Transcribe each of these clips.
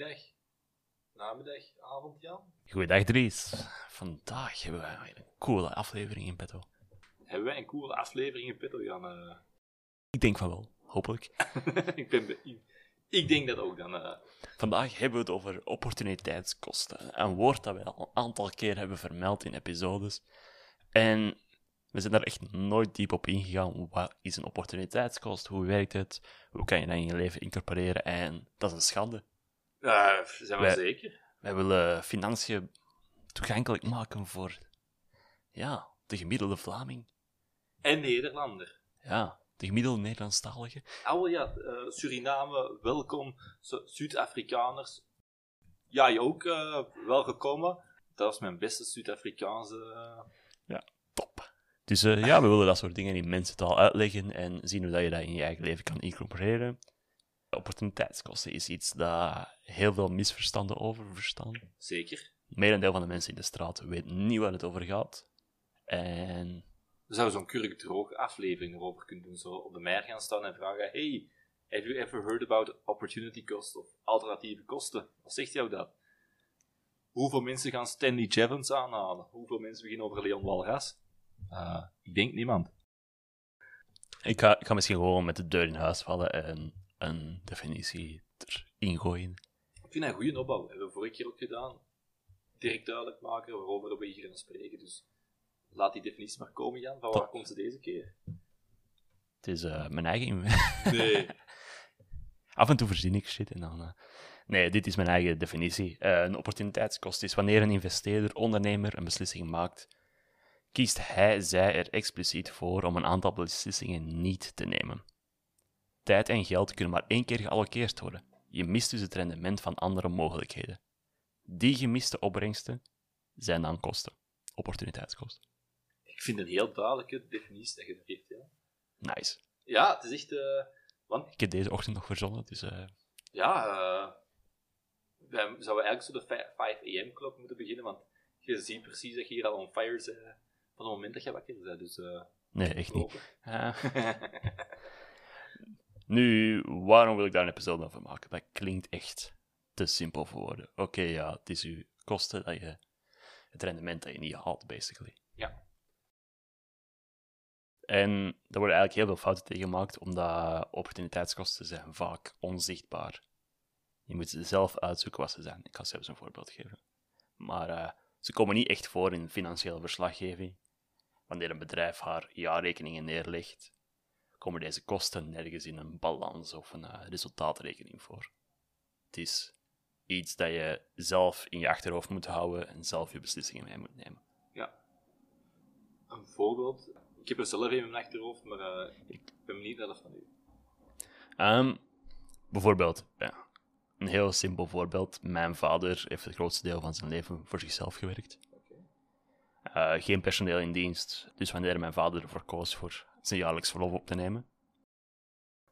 Goedemiddag, namiddag, avond, Jan. Goeiedag Dries. Vandaag hebben wij een coole aflevering in petto. Hebben wij een coole aflevering in petto gaan? eh? Ik denk van wel, hopelijk. ik, ben be- ik, ik denk dat ook dan. eh. Vandaag hebben we het over opportuniteitskosten. Een woord dat we al een aantal keer hebben vermeld in episodes. En we zijn daar echt nooit diep op ingegaan. Wat is een opportuniteitskost? Hoe werkt het? Hoe kan je dat in je leven incorporeren? En dat is een schande. Eh, zijn we Wij- zeker? Wij willen financiën toegankelijk maken voor ja, de gemiddelde Vlaming. En Nederlander. Ja, de gemiddelde Nederlandstalige. Wel ja, eh, Suriname, welkom. Zu- Zuid-Afrikaners. Ja, je ook eh, wel gekomen. Dat was mijn beste Zuid-Afrikaanse. eh, top. Dus eh, ja, we willen dat soort dingen in mensentaal uitleggen en zien hoe dat je dat in je eigen leven kan incorporeren. Opportuniteitskosten is iets dat heel veel misverstanden over verstaan. zeker. Merendeel van de mensen in de straat weet niet waar het over gaat. En We zouden zo'n kurk droog aflevering erover kunnen doen. Zo op de mer gaan staan en vragen: Hey, have you ever heard about opportunity cost of alternatieve kosten? Wat zegt jou dat? Hoeveel mensen gaan Stanley Jevons aanhalen? Hoeveel mensen beginnen over Leon Walras? Eh, ik denk niemand. ik ga, ik ga misschien gewoon met de deur in huis vallen en een definitie erin gooien. Ik vind dat een goede opbouw. hebben we vorige keer ook gedaan. Direct duidelijk maken waarover we hier gaan spreken. Dus laat die definitie maar komen, Jan. Van waar Top. komt ze deze keer? Het is eh, mijn eigen... Nee. Af en toe verzin ik shit en dan... eh, Nee, dit is mijn eigen definitie. Eh, een opportuniteitskost is wanneer een investeerder, ondernemer een beslissing maakt, kiest hij, zij er expliciet voor om een aantal beslissingen niet te nemen. Tijd en geld kunnen maar één keer geallockeerd worden. Je mist dus het rendement van andere mogelijkheden. Die gemiste opbrengsten zijn dan kosten. Opportuniteitskosten. ik vind een heel duidelijke definitie dat je er geeft, ja. Nice. Ja, het is echt... eh, want Ik heb deze ochtend nog verzonnen, dus eh, Ja, eh wij zouden eigenlijk zo de 5 am klok moeten beginnen, want je ziet precies dat je hier al on fire bent van het moment dat je wakker bent. Dus nee, echt niet. Nu, waarom wil ik daar een episode over maken? Dat klinkt echt te simpel voor woorden. Oké, ja, het is uw kosten dat je... Het rendement dat je niet haalt, basically. Ja. En daar worden eigenlijk heel veel fouten tegen gemaakt, omdat opportuniteitskosten zijn vaak onzichtbaar. Je moet ze zelf uitzoeken wat ze zijn. Ik ga zelfs een voorbeeld geven. Maar eh, ze komen niet echt voor in financiële verslaggeving. Wanneer een bedrijf haar jaarrekeningen neerlegt, komen deze kosten nergens in een balans of een eh, resultaatrekening voor. Het is iets dat je zelf in je achterhoofd moet houden en zelf je beslissingen mee moet nemen. ja. Een voorbeeld. Ik heb er zelf in mijn achterhoofd, maar eh, ik ben benieuwd naar dat van u. Ehm, bijvoorbeeld, ja, een heel simpel voorbeeld. Mijn vader heeft het grootste deel van zijn leven voor zichzelf gewerkt. Eh, geen personeel in dienst. Dus wanneer mijn vader ervoor koos voor zijn jaarlijks verlof op te nemen,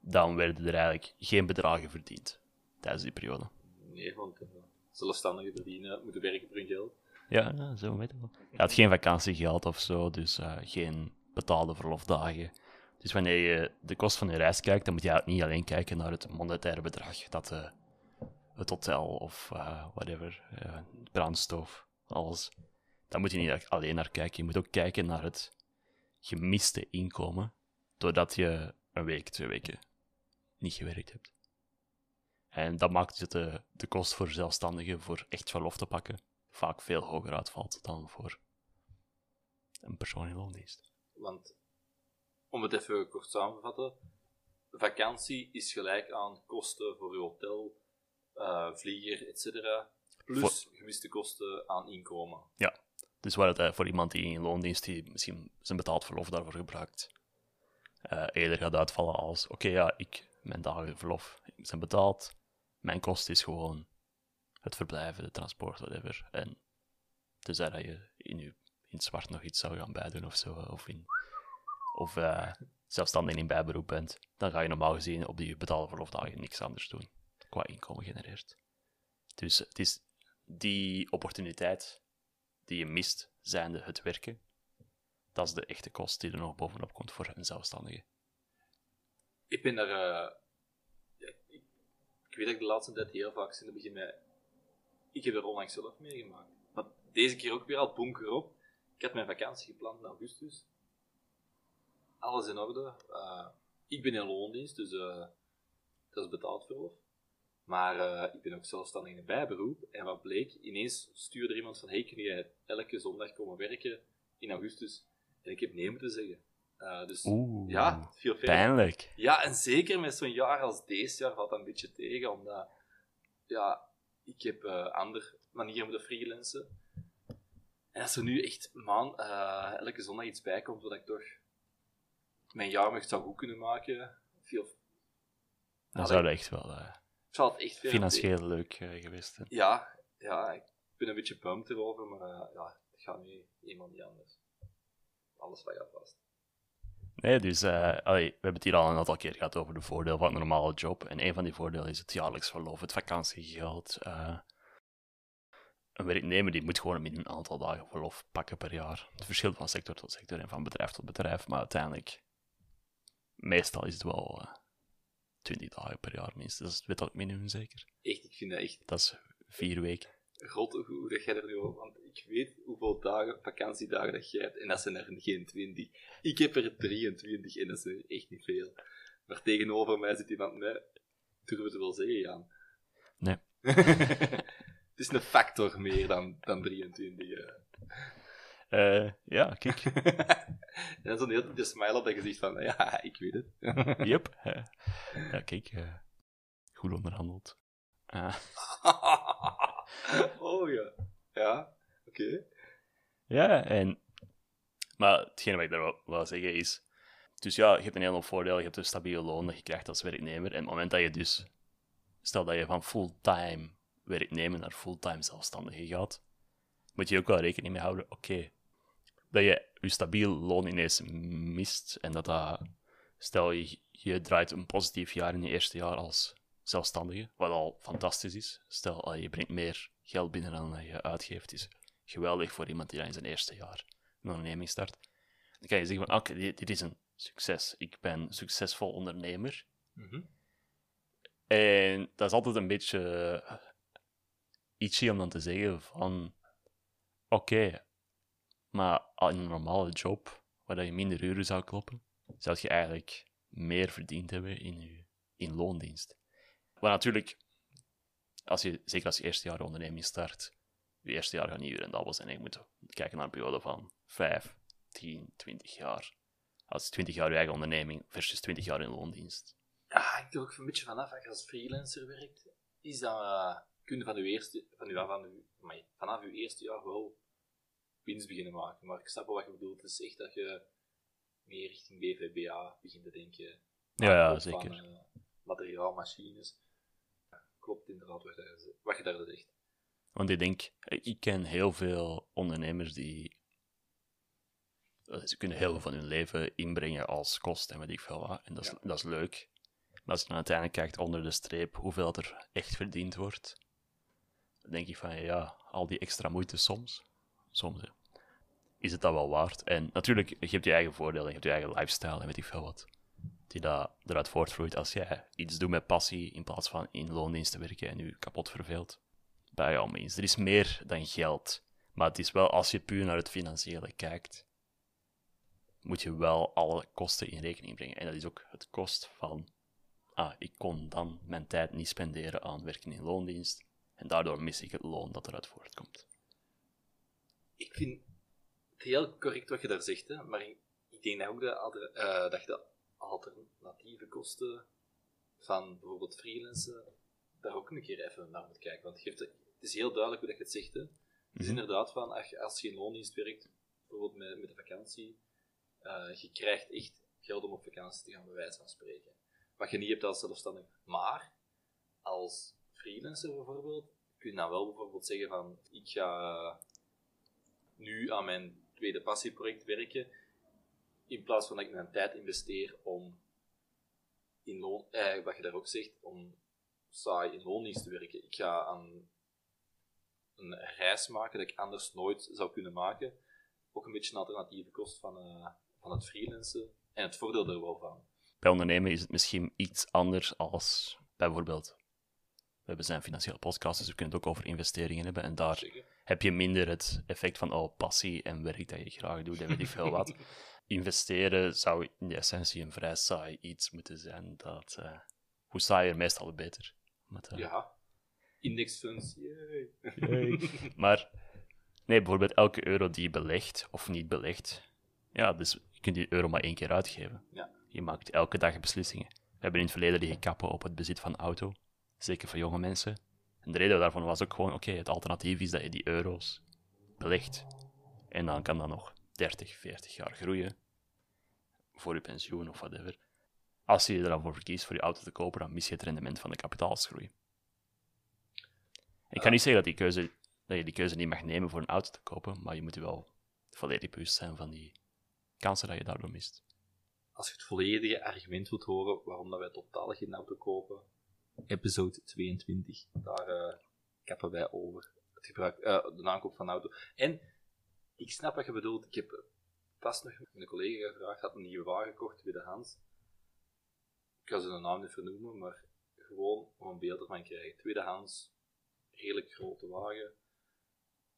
dan werden er eigenlijk geen bedragen verdiend tijdens die periode. Nee, want eh, zelfstandigen verdienen, moeten werken voor hun geld. Ja, ja, zo weet ik wel. Hij had geen vakantiegeld of zo, dus eh, geen betaalde verlofdagen. Dus wanneer je de kost van je reis kijkt, dan moet je niet alleen kijken naar het monetaire bedrag dat eh, het hotel of whatever, brandstof, alles. Daar moet je niet alleen naar kijken. Je moet ook kijken naar het gemiste inkomen, doordat je een week, twee weken niet gewerkt hebt. En dat maakt dat de, de kost voor zelfstandigen voor echt verlof te pakken vaak veel hoger uitvalt dan voor een persoon in loondienst. Want, om het even kort samen te vatten, vakantie is gelijk aan kosten voor je hotel, eh, vlieger, etc. Plus gemiste kosten aan inkomen. Dus waar het eh, voor iemand die in loondienst die misschien zijn betaald verlof daarvoor gebruikt, eh, eerder gaat uitvallen als: oké, ja, ik mijn dagen verlof zijn betaald. Mijn kost is gewoon het verblijven, de transport, whatever. En tenzij dat je in, je, in het zwart nog iets zou gaan bijdoen of zo, of, in, of eh, zelfstandig in bijberoep bent, dan ga je normaal gezien op die betaalde verlofdagen niks anders doen, qua inkomen genereert. Dus het is die opportuniteit die je mist, zijnde het werken, dat is de echte kost die er nog bovenop komt voor een zelfstandige. Ik ben daar... eh, ik, ik weet dat ik de laatste tijd heel vaak in het begin met... Ik heb er onlangs zelf meegemaakt. Maar deze keer ook weer al bunker op. Ik had mijn vakantie gepland in augustus. Alles in orde. Eh, ik ben in loondienst, dus eh, dat is betaald verlof. Maar eh, ik ben ook zelfstandig in een bijberoep. En wat bleek, ineens stuurde er iemand van, hey, kun jij elke zondag komen werken in augustus? En ik heb nee moeten zeggen. Eh, dus Oeh, ja, viel veel. pijnlijk. Ja, en zeker met zo'n jaar als deze jaar valt dat een beetje tegen, omdat ja, ik heb eh andere manieren om te freelancen. En als er nu echt man, elke zondag iets bij komt, wat ik toch mijn jaar nog zou goed kunnen maken, veel, Dan Allee. zou dat echt wel valt echt veel financieel leuk eh, geweest zijn. Ja, ja, ik ben een beetje pumped erover, maar eh, ja, het gaat nu eenmaal niet anders. Alles wat gaat vast. Nee, dus eh, allee, we hebben het hier al een aantal keer gehad over de voordelen van een normale job. En een van die voordelen is het jaarlijks verlof, het vakantiegeld. een werknemer die moet gewoon een aantal dagen verlof pakken per jaar. Het verschilt van sector tot sector en van bedrijf tot bedrijf, maar uiteindelijk, meestal is het wel 20 dagen per jaar minstens. Dat is dat minimum zeker. Echt, ik vind dat echt Dat is vier weken. rot hoe dat jij er nu over... Want ik weet hoeveel dagen, vakantiedagen dat jij hebt, en dat zijn er geen 20. Ik heb er 23 en dat is er echt niet veel. Maar tegenover mij zit iemand. Durven we het wel zeggen, Jan? Nee. het is een factor meer dan, dan 23. Eh. Eh, ja, kijk. en dan zo'n heel de smile op dat gezicht van, ja, ik weet het. yep. ja, kijk. eh, goed onderhandeld. Eh, oh ja. Ja, oké. Ja, en... Maar hetgene wat ik daar wil, zeggen is... Dus ja, je hebt een heel hoop voordelen. Je hebt een stabiele loon dat je krijgt als werknemer. En op het moment dat je dus... Stel dat je van fulltime werknemer naar fulltime zelfstandige gaat, moet je ook wel rekening mee houden, oké, dat je je stabiel loon ineens mist en dat dat... Stel, je, je draait een positief jaar in je eerste jaar als zelfstandige, wat al fantastisch is. Stel, je brengt meer geld binnen dan je uitgeeft, is geweldig voor iemand die dan in zijn eerste jaar een onderneming start. Dan kan je zeggen van, oké, dit, dit is een succes. Ik ben succesvol ondernemer. Mhm. En dat is altijd een beetje eh, ietsje om dan te zeggen van, oké, maar in een normale job, waar je minder uren zou kloppen, zou je eigenlijk meer verdiend hebben in je in loondienst. Maar natuurlijk, als je, zeker als je eerste jaar onderneming start, je eerste jaar gaat niet zijn. En je moet kijken naar een periode van 5, 10, 20 jaar. Als 20 jaar je eigen onderneming versus 20 jaar in loondienst. Ja, ik doe ook een beetje vanaf als je als freelancer werkt. Is dat, eh, kun je van uw eerste, van uw, van amai, vanaf uw eerste jaar wel winst beginnen maken. Maar ik snap wel wat je bedoelt. Het is echt dat je meer richting BVBA begint te denken. Ja, ja, zeker. Van, eh, materiaal, machines. Ja, klopt inderdaad wat je, daar- wat je daar zegt. Want ik denk, ik ken heel veel ondernemers die. eh, Ze kunnen heel veel van hun leven inbrengen als kost en weet ik veel wat. En dat is, Ja. dat is leuk. Maar als je dan uiteindelijk kijkt onder de streep hoeveel er echt verdiend wordt, dan denk ik van ja, al die extra moeite soms, soms hè, is het dat wel waard. En natuurlijk, je hebt je eigen voordelen, je hebt je eigen lifestyle en weet ik veel wat. Die dat eruit voortvloeit als jij iets doet met passie in plaats van in loondienst te werken en je kapot verveelt bij all means. Er is meer dan geld. Maar het is wel, als je puur naar het financiële kijkt, moet je wel alle kosten in rekening brengen. En dat is ook het kost van, ah, ik kon dan mijn tijd niet spenderen aan werken in loondienst. En daardoor mis ik het loon dat eruit voortkomt. Ik vind heel correct wat je daar zegt, hè, maar ik, denk dat ook de, eh, dat je de alternatieve kosten van bijvoorbeeld freelancen daar ook een keer even naar moet kijken. Want het, is heel duidelijk hoe dat je het zegt. Hè. Het is Mhm. inderdaad van, als je, als je in loondienst werkt, bijvoorbeeld met, met de vakantie, eh, je krijgt echt geld om op vakantie te gaan, bij wijze van spreken. wat je niet hebt als zelfstandig. Maar als freelancer bijvoorbeeld, kun je dan wel bijvoorbeeld zeggen van ik ga nu aan mijn tweede passieproject werken, in plaats van dat ik mijn tijd investeer om in loon, eh, wat je daar ook zegt, om saai in loondienst te werken. Ik ga aan een reis maken dat ik anders nooit zou kunnen maken. Ook een beetje een alternatieve kost van, uh, van het freelancen en het voordeel er wel van. Bij ondernemen is het misschien iets anders als bijvoorbeeld. We hebben zijn financiële podcast, dus we kunnen het ook over investeringen hebben. En daar Zeker. Heb je minder het effect van oh, passie en werk dat je graag doet en weet ik veel wat. Investeren zou in de essentie een vrij saai iets moeten zijn. Dat, eh, hoe saaier, meestal hoe beter. Met, eh, Ja. Indexfunds, yay. Maar nee, bijvoorbeeld elke euro die je belegt of niet belegt, ja, dus je kunt die euro maar één keer uitgeven. Ja. Je maakt elke dag beslissingen. We hebben in het verleden liggen kappen op het bezit van auto, zeker voor jonge mensen. En de reden daarvan was ook gewoon, oké, het alternatief is dat je die euro's belegt. En dan kan dat nog 30, 40 jaar groeien. Voor je pensioen of whatever. Als je er dan voor verkiest voor je auto te kopen, dan mis je het rendement van de kapitaalsgroei. Ik kan niet zeggen dat, die keuze, dat je die keuze niet mag nemen voor een auto te kopen, maar je moet je wel volledig bewust zijn van die kansen dat je daardoor mist. Als je het volledige argument wilt horen waarom dat wij totaal geen auto kopen, episode 22, daar eh kappen wij over. Het gebruik, eh, de aankoop van auto. En ik snap wat je bedoelt. Ik heb vast nog een collega gevraagd, had een nieuwe wagen gekocht, tweedehands. Ik ga zijn naam niet vernoemen, maar gewoon om een beeld ervan krijgen. Tweedehands, redelijk grote wagen.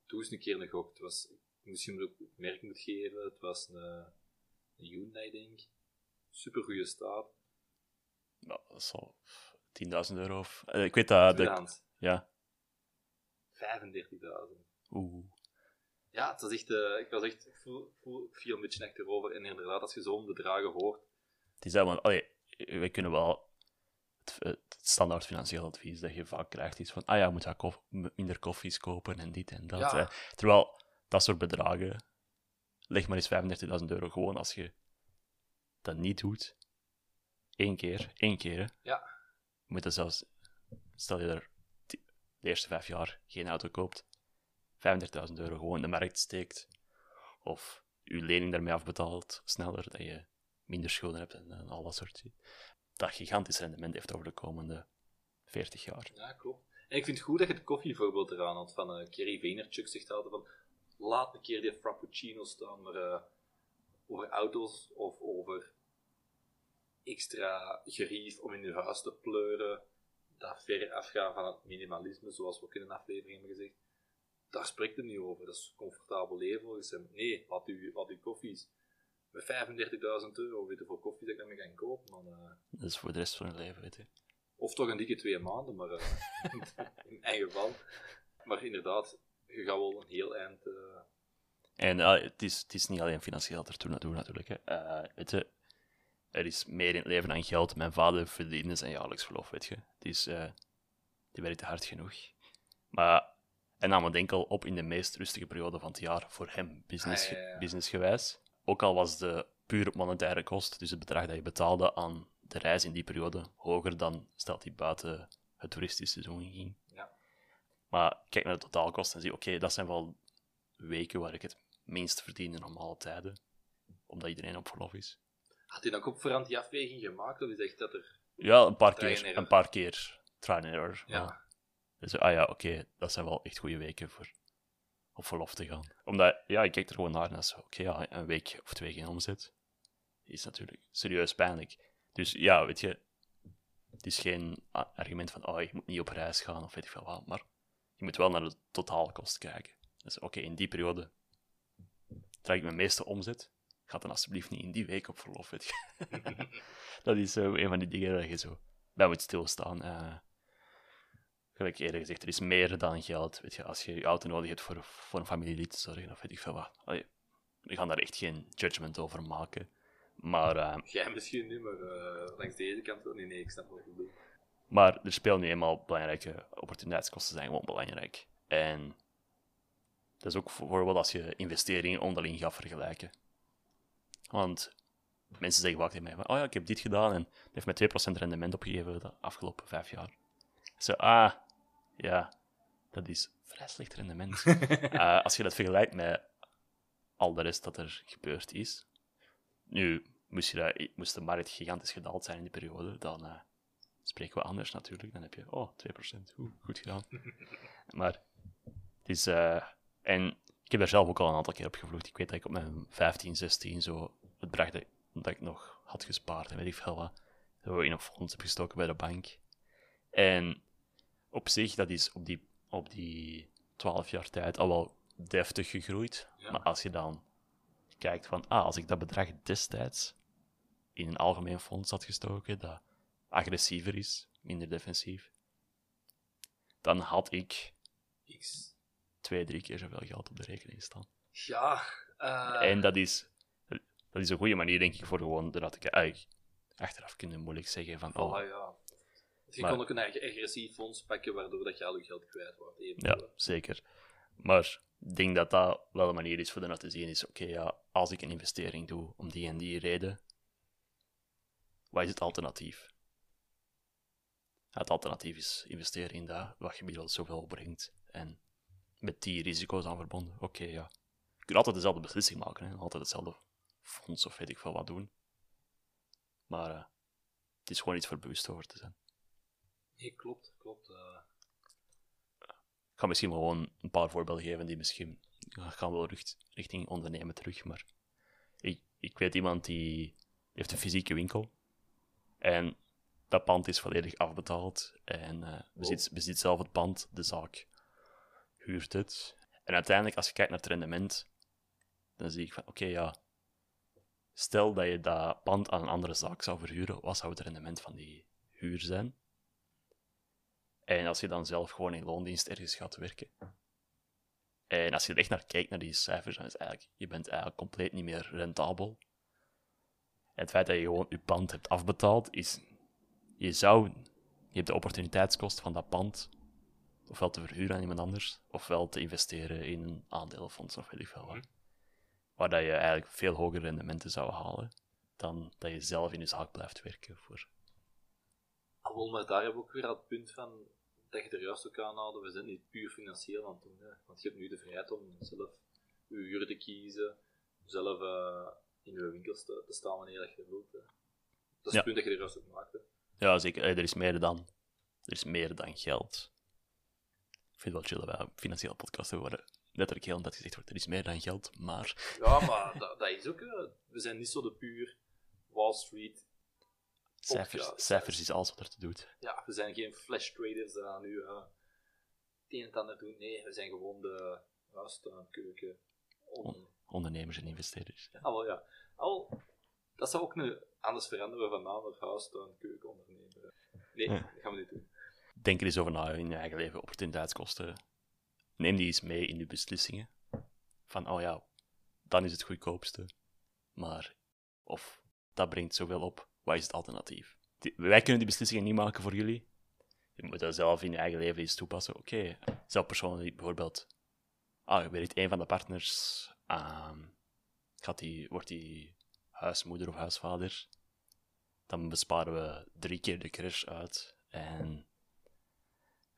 Toen eens een keer een gok. Het was, misschien ook het merk moet geven, het was een, een Hyundai, denk ik. Super goede staat. Nou, dat is al 10.000 euro. Of, eh, ik weet dat. De, ja. 35.000. Oeh. Ja, het was echt, eh, ik was echt, ik voel, voel, ik viel een beetje achterover. En inderdaad, als je zo'n bedragen hoort, Het is wel, allee, wij kunnen wel. Het, het standaard financieel advies dat je vaak krijgt is van, ah ja, je moet koff- minder koffies kopen en dit en dat. Ja. eh. terwijl dat soort bedragen, leg maar eens 35.000 euro gewoon als je dat niet doet. Eén keer, één keer. Hè. Ja. Moet zelfs, stel je er de eerste vijf jaar geen auto koopt, 35.000 euro gewoon in de markt steekt, of je lening daarmee afbetaalt sneller, dat je minder schulden hebt en, al dat soort. Dat gigantisch rendement heeft over de komende 40 jaar. Ja, klopt. En ik vind het goed dat je het koffievoorbeeld eraan had van eh Kerry Vaynerchuk zegt altijd van laat een keer die frappuccino staan, maar eh, over auto's of over extra gerief om in je huis te pleuren, dat ver afgaan van het minimalisme, zoals we ook in een aflevering hebben gezegd, daar spreekt het niet over. Dat is comfortabel leven volgens hem. Nee, laat u, laat uw koffies met 35.000 euro, weet je voor koffie dat ik daarmee kan kopen, man. eh. Dat is voor de rest van je leven, weet je. Of toch een dikke twee maanden, maar eh, in mijn geval. Maar inderdaad, je gaat wel een heel eind. eh, En eh, het, is, het is niet alleen financieel ertoe naartoe natuurlijk. Hè. Weet je, er is meer in het leven dan geld. Mijn vader verdiende zijn jaarlijks verlof, weet je. Is, eh, die werkte hard genoeg. Maar hij nam het enkel op in de meest rustige periode van het jaar voor hem, business, Ah, ja, ja, ja. businessgewijs. Ook al was de puur monetaire kost, dus het bedrag dat je betaalde aan de reis in die periode, hoger dan stelt hij buiten het toeristische seizoen ging. Ja. Maar kijk naar de totaalkosten en zie, oké, dat zijn wel weken waar ik het minst verdien in normale tijden. Omdat iedereen op verlof is. Had hij dan ook voorhand die afweging gemaakt? Of is echt dat er. Ja, een paar keer. Een paar keer try and error. Ja. Dus, ah ja, oké, dat zijn wel echt goede weken voor op verlof te gaan. Omdat, ja, ik kijk er gewoon naar en dat oké, ja, een week of twee geen omzet is natuurlijk serieus pijnlijk. Dus ja, weet je, het is geen argument van, oh, je moet niet op reis gaan of weet ik veel wat, maar je moet wel naar de totaalkost kijken. Dus oké, in die periode draag ik mijn meeste omzet, ga dan alsjeblieft niet in die week op verlof, weet je. dat is zo een van die dingen dat je zo bij moet stilstaan. eh gelijk eerder gezegd, er is meer dan geld. Weet je, als je je auto nodig hebt voor, voor een familielid te zorgen, of weet ik veel wat. Allee, we gaan daar echt geen judgment over maken. Maar, eh, Jij misschien niet, maar eh, langs deze kant wel. Nee, nee, ik snap wat je bedoelt. maar er spelen nu eenmaal belangrijke opportuniteitskosten zijn gewoon belangrijk. En dat is ook bijvoorbeeld als je investeringen onderling gaat vergelijken. Want mensen zeggen vaak tegen mij van, oh ja, ik heb dit gedaan en het heeft mij 2% rendement opgegeven de afgelopen vijf jaar. Zo, ah, ja, dat is vrij slecht rendement. Eh, als je dat vergelijkt met al de rest dat er gebeurd is. Nu, moest, je dat, moest de markt gigantisch gedaald zijn in die periode, dan eh, spreken we anders natuurlijk. Dan heb je, oh, 2%, Oeh, goed gedaan. maar het is, eh, en ik heb er zelf ook al een aantal keer op gevloegd. Ik weet dat ik op mijn 15, 16 zo bedrag dat, dat ik nog had gespaard en weet ik veel wat, zo in een fonds heb gestoken bij de bank. En op zich, dat is op die, op die 12 jaar tijd al wel deftig gegroeid. Ja. Maar als je dan kijkt van, ah, als ik dat bedrag destijds in een algemeen fonds had gestoken, dat agressiever is, minder defensief, dan had ik X. twee, drie keer zoveel geld op de rekening staan. Ja, eh, En dat is, dat is een goede manier, denk ik, voor gewoon. Ah, ik- Achteraf kun je moeilijk zeggen van, oh, voilà, ja. Je Maar- kon ook een eigen agressief fonds pakken, waardoor dat je al je geld kwijt wordt. Even Ja, zeker. Maar ik denk dat dat wel een manier is voor de te zien is, oké, ja, als ik een investering doe om die en die reden, wat is het alternatief? Het alternatief is investeren in dat wat gemiddeld zoveel opbrengt. En met die risico's aan verbonden, oké, ja. Je kunt altijd dezelfde beslissing maken, hè. altijd hetzelfde fonds of weet ik veel wat doen. Maar eh, het is gewoon iets voor bewust over te zijn. Nee, klopt, klopt. eh. Ik ga misschien gewoon een paar voorbeelden geven die misschien gaan wel richt- richting ondernemen terug. Maar ik, ik weet iemand die, heeft een fysieke winkel en dat pand is volledig afbetaald en eh bezit, bezit zelf het pand, de zaak huurt het. En uiteindelijk, als je kijkt naar het rendement, dan zie ik van oké, ja, stel dat je dat pand aan een andere zaak zou verhuren, wat zou het rendement van die huur zijn? En als je dan zelf gewoon in loondienst ergens gaat werken. En als je er echt naar kijkt, naar die cijfers, dan is eigenlijk, je bent eigenlijk compleet niet meer rentabel. En het feit dat je gewoon je pand hebt afbetaald, is... Je zou... Je hebt de opportuniteitskost van dat pand ofwel te verhuren aan iemand anders, ofwel te investeren in een aandelenfonds of weet ik veel wat. Waar dat je eigenlijk veel hogere rendementen zou halen dan dat je zelf in je zaak blijft werken voor Ah, wel, maar daar hebben we ook weer dat punt van dat je er juist ook aan houden. We zijn niet puur financieel aan het doen. Hè. Want je hebt nu de vrijheid om zelf je uren te kiezen, zelf eh, in je winkels te, te staan wanneer dat je wilt. Hè. Dat is Ja. het punt dat je er juist ook maakt. Hè. Ja, zeker. Eh, Er is meer dan, er is meer dan geld. Ik vind het wel chill dat wij een financiële podcast hebben waar letterlijk heel dat gezegd wordt, er is meer dan geld, maar... Ja, maar dat, dat is ook... eh, we zijn niet zo de puur Wall Street. Cijfers, ja, cijfers is alles wat er te doet. Ja, we zijn geen flash traders die aan nu eh, het een en ander doen. Nee, we zijn gewoon de huistuin, keuken. On, Ondernemers en investeerders. Ah, wel, ja. Al, dat zou ook nu anders veranderen van naam naar huistuin, keuken, ondernemer. Nee, Ja. dat gaan we niet doen. Denk er eens over na in je eigen leven, opportuniteitskosten. Neem die eens mee in je beslissingen. Van, oh ja, dan is het goedkoopste. Maar, of, dat brengt zoveel op, wat is het alternatief? Wij kunnen die beslissingen niet maken voor jullie. Je moet dat zelf in je eigen leven eens toepassen. Oké, zelf persoonlijk bijvoorbeeld, ah, je werkt een van de partners, gaat die, wordt die huismoeder of huisvader, dan besparen we drie keer de crash uit. En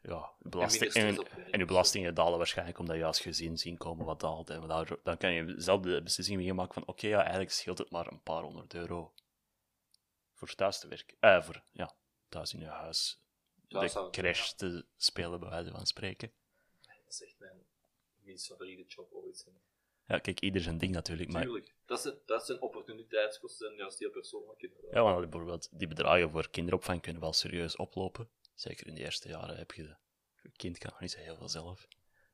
ja, belasting, en, werk. en je belastingen dalen waarschijnlijk omdat je als gezinsinkomen wat daalt. En daar- dan kan je zelf de beslissing mee maken van oké, ja, eigenlijk scheelt het maar een paar honderd euro voor thuis te werken. Eh, voor, ja, thuis in je huis Thuis de crash ja. te spelen, bij wijze van spreken. Dat is echt mijn minst favoriete job ooit. Ja, kijk, ieder zijn ding natuurlijk, maar Tuurlijk. Dat zijn, dat zijn opportuniteitskosten en juist heel persoonlijk. Ja, want bijvoorbeeld die bedragen voor kinderopvang kunnen wel serieus oplopen. Zeker in de eerste jaren heb je... Je kind kan nog niet zo heel veel zelf.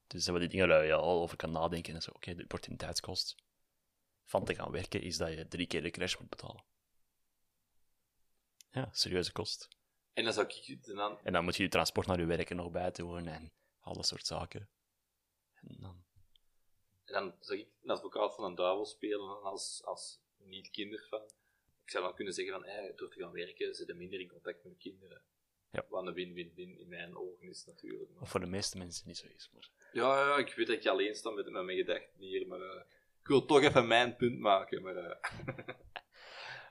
Dus dat zijn die dingen waar je al over kan nadenken. En zo, oké, de opportuniteitskost van te gaan werken is dat je drie keer de crash moet betalen. Ja, serieuze kost. En dan zou ik dan En dan moet je je transport naar je werk er nog bij doen en al dat soort zaken. En dan... En dan zou ik een advocaat van een duivel spelen als, als niet-kinderfan. Ik zou dan kunnen zeggen van, hey, door te gaan werken, zit je minder in contact met kinderen. Ja. Wat een win-win-win in mijn ogen is natuurlijk. Maar- Wat voor de meeste mensen niet zo is. Maar... Ja, ja, ik weet dat ik alleen sta met, met mijn gedachten hier, maar eh, ik wil toch even mijn punt maken. Maar, eh,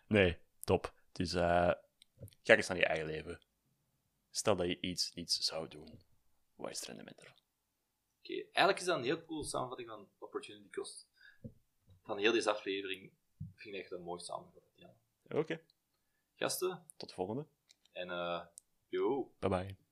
Nee, top. Dus eh kijk eens naar je eigen leven. Stel dat je iets niet zou doen. Wat is het rendement ervan? Oké, eigenlijk is dat een heel cool samenvatting van opportunity cost. Van heel deze aflevering vind ik echt een mooi samenvatting. Ja. Oké, Gasten, tot de volgende. en eh 有，拜拜。